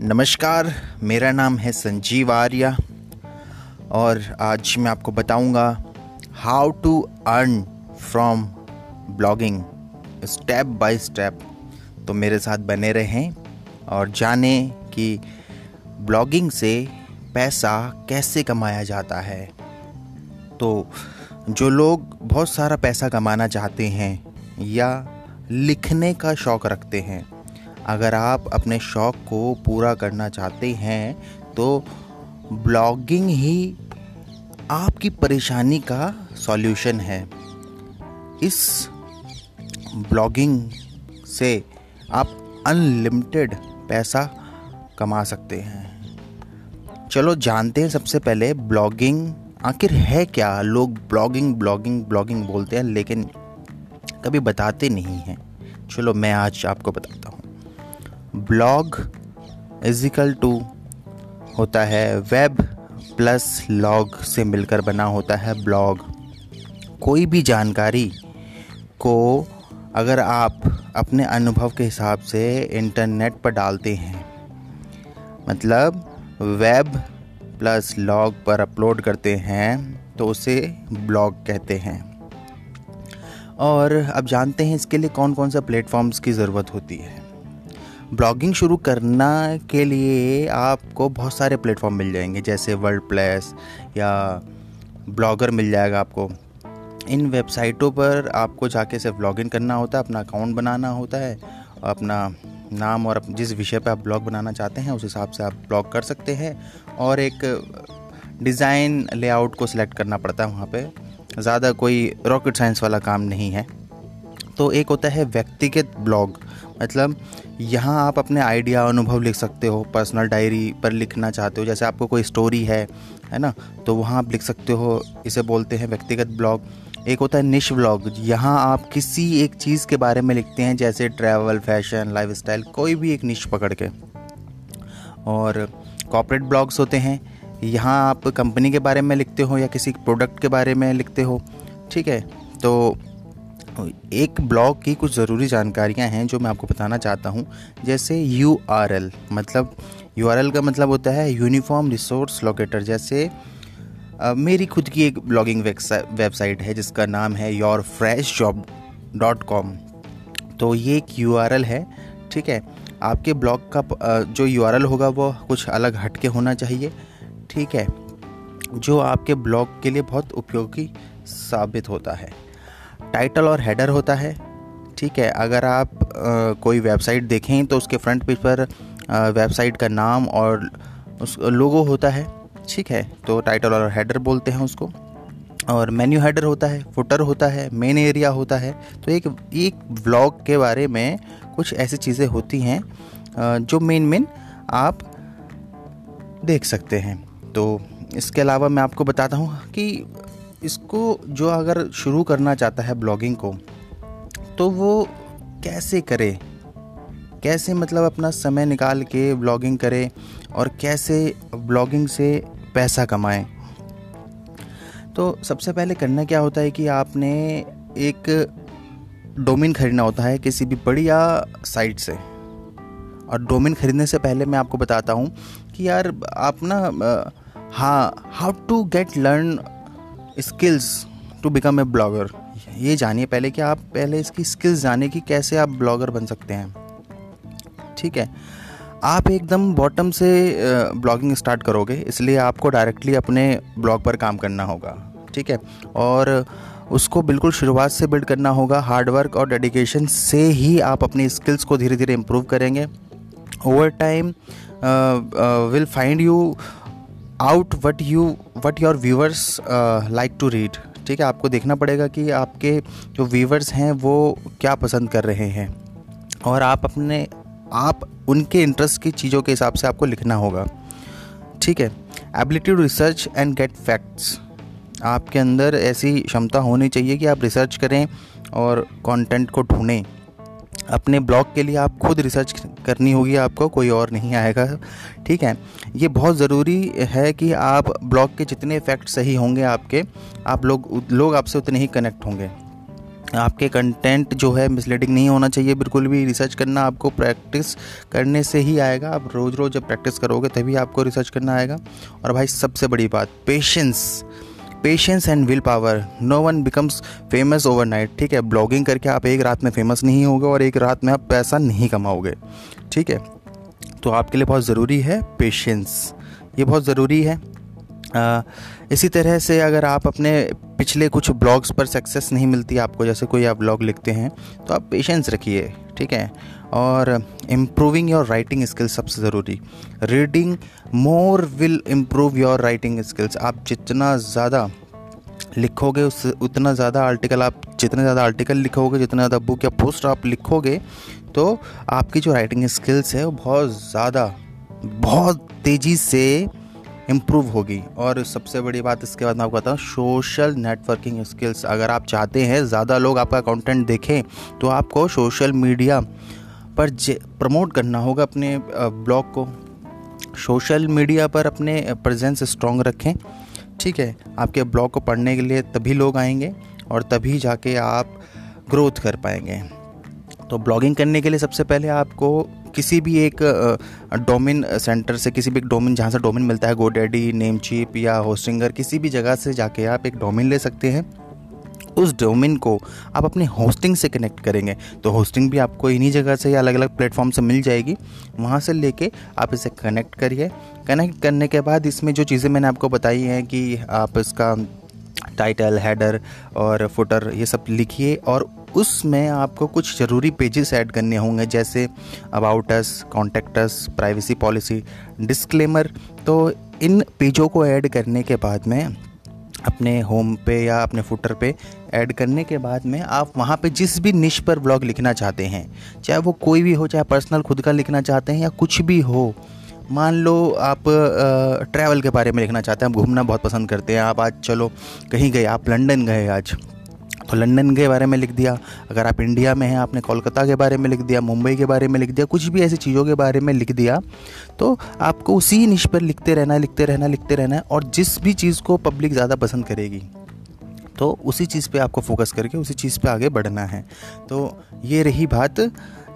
नमस्कार, मेरा नाम है संजीव आर्या और आज मैं आपको बताऊँगा how to earn from blogging step by step तो मेरे साथ बने रहें और जानें कि ब्लॉगिंग से पैसा कैसे कमाया जाता है। तो जो लोग बहुत सारा पैसा कमाना चाहते हैं या लिखने का शौक़ रखते हैं अगर आप अपने शौक़ को पूरा करना चाहते हैं तो ब्लॉगिंग ही आपकी परेशानी का सॉल्यूशन है। इस ब्लॉगिंग से आप अनलिमिटेड पैसा कमा सकते हैं। चलो जानते हैं सबसे पहले ब्लॉगिंग आखिर है क्या? लोग ब्लॉगिंग ब्लॉगिंग ब्लॉगिंग बोलते हैं, लेकिन कभी बताते नहीं हैं। चलो मैं आज आपको बताता हूँ। ब्लॉग इजिकल टू होता है वेब प्लस लॉग से मिलकर बना होता है ब्लॉग कोई भी जानकारी को अगर आप अपने अनुभव के हिसाब से इंटरनेट पर डालते हैं मतलब वेब प्लस लॉग पर अपलोड करते हैं तो उसे ब्लॉग कहते हैं. और अब जानते हैं इसके लिए कौन कौन सा प्लेटफॉर्म्स की ज़रूरत होती है? ब्लॉगिंग शुरू करना के लिए आपको बहुत सारे प्लेटफॉर्म मिल जाएँगे, जैसे वर्ल्ड प्लेस या ब्लॉगर मिल जाएगा आपको। इन वेबसाइटों पर आपको जाके सिर्फ़ लॉगिन करना होता है, अपना अकाउंट बनाना होता है, अपना नाम और जिस विषय पर आप ब्लॉग बनाना चाहते हैं, उस हिसाब से आप ब्लॉग कर सकते हैं और एक डिज़ाइन लेआउट को सिलेक्ट करना पड़ता है वहाँ पे। ज़्यादा कोई रॉकेट साइंस वाला काम नहीं है। तो एक होता है व्यक्तिगत ब्लॉग। मतलब यहाँ आप अपने आइडिया, अनुभव लिख सकते हो, पर्सनल डायरी पर लिखना चाहते हो, जैसे आपको कोई स्टोरी है है ना? तो वहाँ आप लिख सकते हो, इसे बोलते हैं व्यक्तिगत ब्लॉग। एक होता है निश ब्लॉग। यहाँ आप किसी एक चीज़ के बारे में लिखते हैं, जैसे ट्रैवल फ़ैशन लाइफस्टाइल कोई भी एक निश पकड़ के। और कॉपरेट ब्लॉग्स होते हैं। यहाँ आप कंपनी के बारे में लिखते हो या किसी प्रोडक्ट के बारे में लिखते हो, ठीक है? तो एक ब्लॉग की कुछ ज़रूरी जानकारियाँ हैं जो मैं आपको बताना चाहता हूँ। जैसे यूआरएल मतलब यूआरएल का मतलब होता है यूनिफॉर्म रिसोर्स लोकेटर जैसे आ, मेरी खुद की एक ब्लॉगिंग वेबसाइट है जिसका नाम है your fresh job dot com तो ये एक यूआरएल है ठीक है? आपके ब्लॉग का जो यूआरएल होगा वो कुछ अलग हट के होना चाहिए ठीक है? जो आपके ब्लॉग के लिए बहुत उपयोगी साबित होता है। टाइटल और हेडर होता है ठीक है? अगर आप आ, कोई वेबसाइट देखें तो उसके फ्रंट पेज पर वेबसाइट का नाम और उस लोगो होता है ठीक है? तो टाइटल और हेडर बोलते हैं उसको। और मेन्यू हेडर होता है फुटर होता है मेन एरिया होता है। तो एक एक ब्लॉग के बारे में कुछ ऐसी चीज़ें होती हैं जो मेन मेन आप देख सकते हैं। तो इसके अलावा मैं आपको बताता हूँ कि इसको जो अगर शुरू करना चाहता है ब्लॉगिंग को तो वो कैसे करे? कैसे मतलब अपना समय निकाल के ब्लॉगिंग करे और कैसे ब्लॉगिंग से पैसा कमाए? तो सबसे पहले करना क्या होता है कि आपने एक डोमेन खरीदना होता है किसी भी बढ़िया साइट से। और डोमेन खरीदने से पहले मैं आपको बताता हूँ कि यार आप ना हाँ how to get learn skills to become a blogger ये जानिए पहले कि आप पहले इसकी स्किल्स जाने की कैसे आप ब्लॉगर बन सकते हैं। ठीक है? आप एकदम बॉटम से ब्लॉगिंग स्टार्ट करोगे, इसलिए आपको डायरेक्टली अपने ब्लॉग पर काम करना होगा। ठीक है? और उसको बिल्कुल शुरुआत से बिल्ड करना होगा। हार्डवर्क और डेडिकेशन से ही आप अपनी स्किल्स को धीरे धीरे इम्प्रूव करेंगे over time will find you out what you what your viewers like to read ठीक है, आपको देखना पड़ेगा कि आपके जो व्यूवर्स हैं, वो क्या पसंद कर रहे हैं। और आप अपने, आप उनके इंटरेस्ट की चीज़ों के हिसाब से आपको लिखना होगा। ठीक है ability to research and get facts आपके अंदर ऐसी क्षमता होनी चाहिए कि आप रिसर्च करें और कंटेंट को ढूंढें। अपने ब्लॉग के लिए आप खुद रिसर्च करनी होगी, आपको कोई और नहीं आएगा। ठीक है? ये बहुत ज़रूरी है कि आप ब्लॉग के जितने फैक्ट सही होंगे आपके, आप लोग लोग आपसे उतने ही कनेक्ट होंगे। आपके कंटेंट जो है मिसलीडिंग नहीं होना चाहिए, बिल्कुल भी रिसर्च करना आपको प्रैक्टिस करने से ही आएगा। आप रोज़ रोज़ जब प्रैक्टिस करोगे तभी आपको रिसर्च करना आएगा। और भाई, सबसे बड़ी बात patience patience and willpower no one becomes famous overnight ठीक है? ब्लॉगिंग करके आप एक रात में फ़ेमस नहीं होगे और एक रात में आप पैसा नहीं कमाओगे। ठीक है? तो आपके लिए बहुत ज़रूरी है पेशेंस ये बहुत ज़रूरी है। इसी तरह से अगर आप अपने पिछले कुछ ब्लॉग्स पर सक्सेस नहीं मिलती आपको, जैसे कोई आप ब्लॉग लिखते हैं तो आप पेशेंस रखिए, ठीक है? और इम्प्रूविंग योर राइटिंग स्किल्स सबसे ज़रूरी। Reading more will improve your writing skills आप जितना ज़्यादा लिखोगे, उस, उतना ज़्यादा आर्टिकल आप, जितने ज़्यादा आर्टिकल लिखोगे, जितना ज़्यादा बुक या पोस्ट आप लिखोगे तो आपकी जो राइटिंग स्किल्स है, वो बहुत ज़्यादा, बहुत तेज़ी से इम्प्रूव होगी। और सबसे बड़ी बात इसके बाद मैं आपको बताऊँ सोशल नेटवर्किंग स्किल्स अगर आप चाहते हैं ज़्यादा लोग आपका कंटेंट देखें तो आपको सोशल मीडिया पर प्रमोट करना होगा अपने ब्लॉग को। सोशल मीडिया पर अपने प्रेजेंस स्ट्रॉन्ग रखें, ठीक है? आपके ब्लॉग को पढ़ने के लिए तभी लोग आएँगे और तभी जाके आप ग्रोथ कर पाएँगे। तो ब्लॉगिंग करने के लिए सबसे पहले आपको किसी भी एक डोमिन सेंटर से, किसी भी एक डोमिन, जहाँ से डोमिन मिलता है, गोडेडी नेम चिप या होस्टिंगर, किसी भी जगह से जाके आप एक डोमिन ले सकते हैं। उस डोमिन को आप अपने होस्टिंग से कनेक्ट करेंगे। तो होस्टिंग भी आपको इन्हीं जगह से या अलग अलग प्लेटफॉर्म से मिल जाएगी। वहाँ से लेके आप इसे कनेक्ट करिए। कनेक्ट करने के बाद इसमें जो चीज़ें मैंने आपको बताई हैं कि आप इसका टाइटल, हेडर और फुटर ये सब लिखिए और उसमें आपको कुछ ज़रूरी पेजेस ऐड करने होंगे, जैसे about us contacts privacy policy disclaimer तो इन पेजों को ऐड करने के बाद में, अपने होम पे या अपने फुटर पे ऐड करने के बाद में आप वहाँ पे जिस भी निश पर ब्लॉग लिखना चाहते हैं, चाहे वो कोई भी हो, चाहे पर्सनल खुद का लिखना चाहते हैं या कुछ भी हो, मान लो आप ट्रैवल के बारे में लिखना चाहते हैं, आप घूमना बहुत पसंद करते हैं, आप आज चलो कहीं गए, आप लंदन गए आज तो लंदन के बारे में लिख दिया। अगर आप इंडिया में हैं, आपने कोलकाता के बारे में लिख दिया, मुंबई के बारे में लिख दिया, कुछ भी ऐसी चीज़ों के बारे में लिख दिया तो आपको उसी निश पर लिखते रहना लिखते रहना लिखते रहना है और जिस भी चीज़ को पब्लिक ज़्यादा पसंद करेगी तो उसी चीज़ पे आपको फोकस करके, उसी चीज़ पे आगे बढ़ना है। तो ये रही बात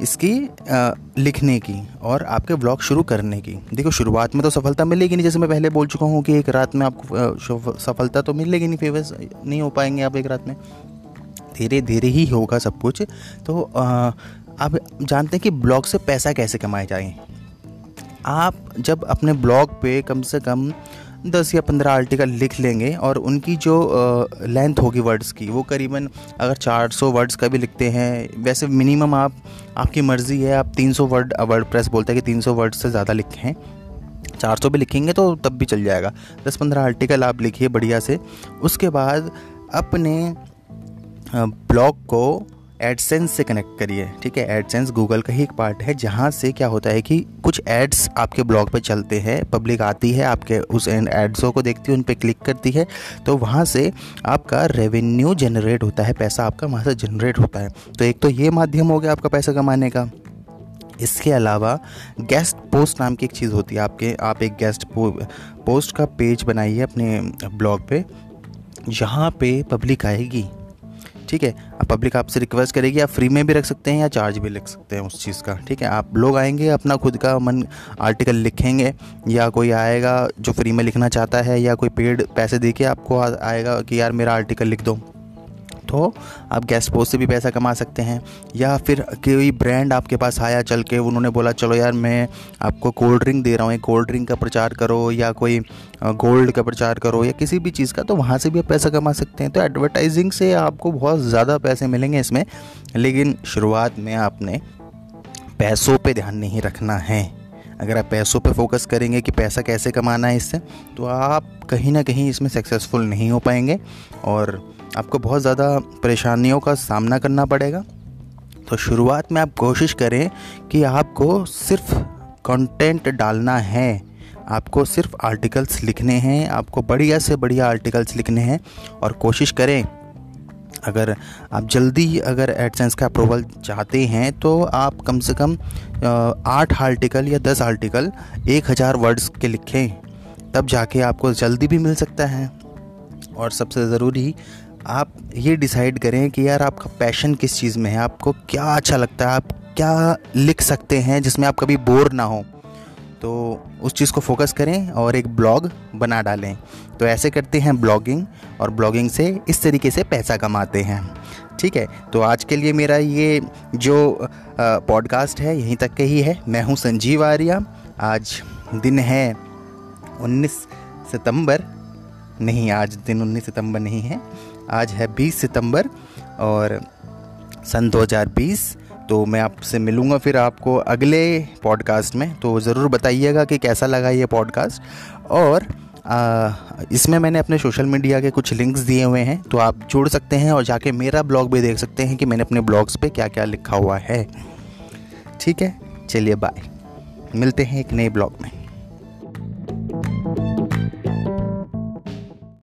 इसकी लिखने की और आपके ब्लॉग शुरू करने की। देखो, शुरुआत में तो सफलता मिलेगी नहीं, जैसे मैं पहले बोल चुका हूँ कि एक रात में आपको सफलता तो मिलेगी नहीं फ़ेमस नहीं हो पाएँगे आप एक रात में। धीरे धीरे ही होगा सब कुछ। तो आप जानते हैं कि ब्लॉग से पैसा कैसे कमाया जाए? आप जब अपने ब्लॉग पे कम से कम दस या पंद्रह आर्टिकल लिख लेंगे और उनकी जो लेंथ होगी वर्ड्स की, वो करीबन अगर चार सौ वर्ड्स का भी लिखते हैं, वैसे मिनिमम आप, आपकी मर्ज़ी है, आप तीन सौ वर्ड वर्ड प्रेस बोलते हैं कि तीन सौ वर्ड से ज़्यादा लिखें चार सौ भी लिखेंगे तो तब भी चल जाएगा। दस पंद्रह आर्टिकल आप लिखिए बढ़िया से। उसके बाद अपने ब्लॉग को एडसेंस से कनेक्ट करिए ठीक है? एडसेंस गूगल का ही एक पार्ट है जहाँ से क्या होता है कि कुछ एड्स आपके ब्लॉग पे चलते हैं पब्लिक आती है आपके उस एड्सों को देखती है उन पर क्लिक करती है तो वहाँ से आपका रेवेन्यू जनरेट होता है पैसा आपका वहाँ से जनरेट होता है। तो एक तो ये माध्यम हो गया आपका पैसा कमाने का। इसके अलावा गेस्ट पोस्ट नाम की एक चीज़ होती है आपके आप एक गेस्ट पो, पोस्ट का पेज बनाइए अपने ब्लॉग पे जहाँ पे पब्लिक आएगी। ठीक है? अब पब्लिक आपसे रिक्वेस्ट करेगी, आप फ्री में भी रख सकते हैं या चार्ज भी लिख सकते हैं उस चीज़ का, ठीक है? आप लोग आएँगे, अपना खुद का मन आर्टिकल लिखेंगे, या कोई आएगा जो फ्री में लिखना चाहता है, या कोई पेड पैसे दे के आपको आएगा कि यार मेरा आर्टिकल लिख दो। तो आप गेस्ट पोस्ट से भी पैसा कमा सकते हैं। या फिर कोई ब्रांड आपके पास आया चल के, उन्होंने बोला, चलो यार, मैं आपको कोल्ड ड्रिंक दे रहा हूँ कोल्ड ड्रिंक का प्रचार करो या कोई गोल्ड का प्रचार करो या किसी भी चीज़ का तो वहाँ से भी आप पैसा कमा सकते हैं। तो एडवर्टाइजिंग से आपको बहुत ज़्यादा पैसे मिलेंगे इसमें, लेकिन शुरुआत में आपने पैसों पे ध्यान नहीं रखना है। अगर आप पैसों पे फोकस करेंगे कि पैसा कैसे कमाना है इससे तो आप कहीं ना कहीं इसमें सक्सेसफुल नहीं हो पाएँगे और आपको बहुत ज़्यादा परेशानियों का सामना करना पड़ेगा। तो शुरुआत में आप कोशिश करें कि आपको सिर्फ़ कंटेंट डालना है। आपको सिर्फ़ आर्टिकल्स लिखने हैं, आपको बढ़िया से बढ़िया आर्टिकल्स लिखने हैं और कोशिश करें, अगर आप जल्दी अगर एडसेंस का अप्रूवल चाहते हैं तो आप कम से कम आठ आर्टिकल या दस आर्टिकल एक हज़ार वर्ड्स के लिखें। तब जाके आपको जल्दी भी मिल सकता है। और सबसे ज़रूरी आप ये डिसाइड करें कि यार आपका पैशन किस चीज़ में है? आपको क्या अच्छा लगता है? आप क्या लिख सकते हैं जिसमें आप कभी बोर ना हो? तो उस चीज़ को फोकस करें और एक ब्लॉग बना डालें। तो ऐसे करते हैं ब्लॉगिंग और ब्लॉगिंग से इस तरीके से पैसा कमाते हैं। ठीक है? तो आज के लिए मेरा ये जो पॉडकास्ट है, यहीं तक के ही है। मैं हूँ संजीव आर्या। आज दिन है 19 सितंबर। नहीं, आज दिन 19 सितंबर नहीं है। आज है 20 सितंबर और सन 2020 तो मैं आपसे मिलूँगा फिर आपको अगले पॉडकास्ट में तो ज़रूर बताइएगा कि कैसा लगा ये पॉडकास्ट और इसमें मैंने अपने सोशल मीडिया के कुछ लिंक्स दिए हुए हैं तो आप जुड़ सकते हैं और जाके मेरा ब्लॉग भी देख सकते हैं कि मैंने अपने ब्लॉग्स पे क्या क्या लिखा हुआ है। ठीक है, चलिए बाय मिलते हैं एक नए ब्लॉग में।